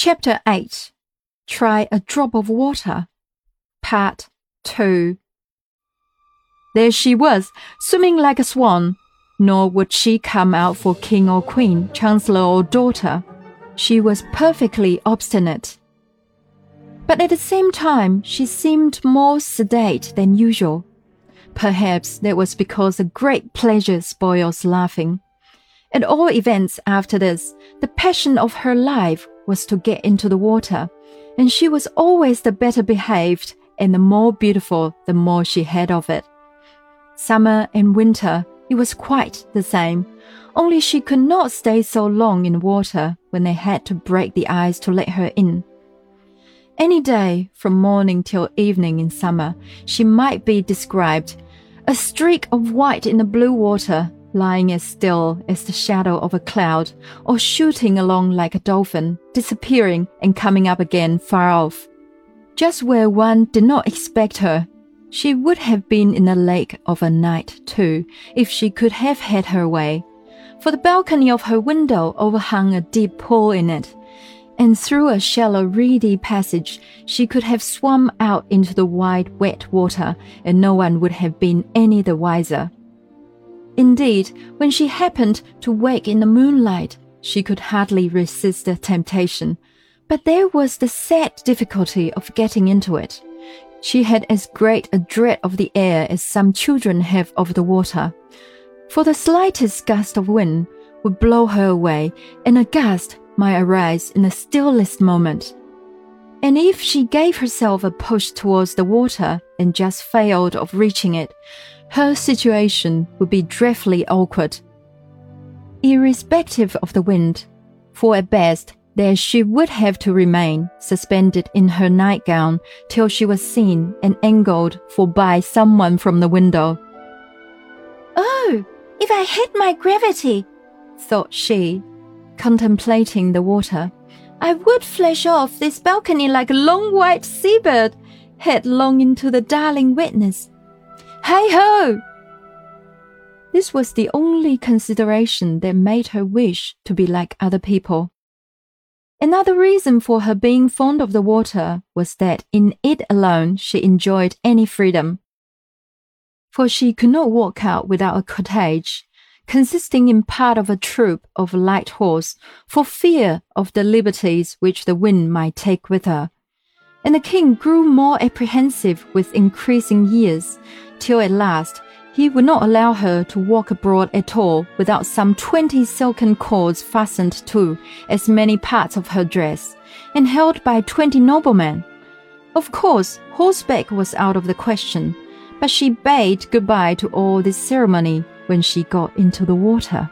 Chapter 8 Try a Drop of Water, Part 2 There she was, swimming like a swan, nor would she come out for king or queen, chancellor or daughter. She was perfectly obstinate. But at the same time, she seemed more sedate than usual. Perhaps that was because a great pleasure spoils laughing. At all events, after this, the passion of her life was to get into the water, and she was always the better behaved and the more beautiful the more she had of it. Summer and winter, it was quite the same, only she could not stay so long in water when they had to break the ice to let her in. Any day, from morning till evening in summer, she might be described a streak of white in the blue water, lying as still as the shadow of a cloud, or shooting along like a dolphin, disappearing and coming up again far off. Just where one did not expect her, she would have been in the lake of a night, too, if she could have had her way, for the balcony of her window overhung a deep pool in it, and through a shallow, reedy passage, she could have swum out into the wide, wet water, and no one would have been any the wiser. Indeed, when she happened to wake in the moonlight, she could hardly resist the temptation. But there was the sad difficulty of getting into it. She had as great a dread of the air as some children have of the water. For the slightest gust of wind would blow her away, and a gust might arise in the stillest moment. And if she gave herself a push towards the water and just failed of reaching it, her situation would be dreadfully awkward. Irrespective of the wind, for at best there she would have to remain suspended in her nightgown till she was seen and angled for by someone from the window. Oh, if I had my gravity, thought she, contemplating the water, I would flash off this balcony like a long white seabird, headlong into the darling wetness. Hey ho! This was the only consideration that made her wish to be like other people. Another reason for her being fond of the water was that in it alone she enjoyed any freedom. For she could not walk out without a cortege, consisting in part of a troop of light horse, for fear of the liberties which the wind might take with her. And the king grew more apprehensive with increasing years, till at last he would not allow her to walk abroad at all without some twenty silken cords fastened to as many parts of her dress, and held by twenty noblemen. Of course, horseback was out of the question, but she bade goodbye to all this ceremony when she got into the water.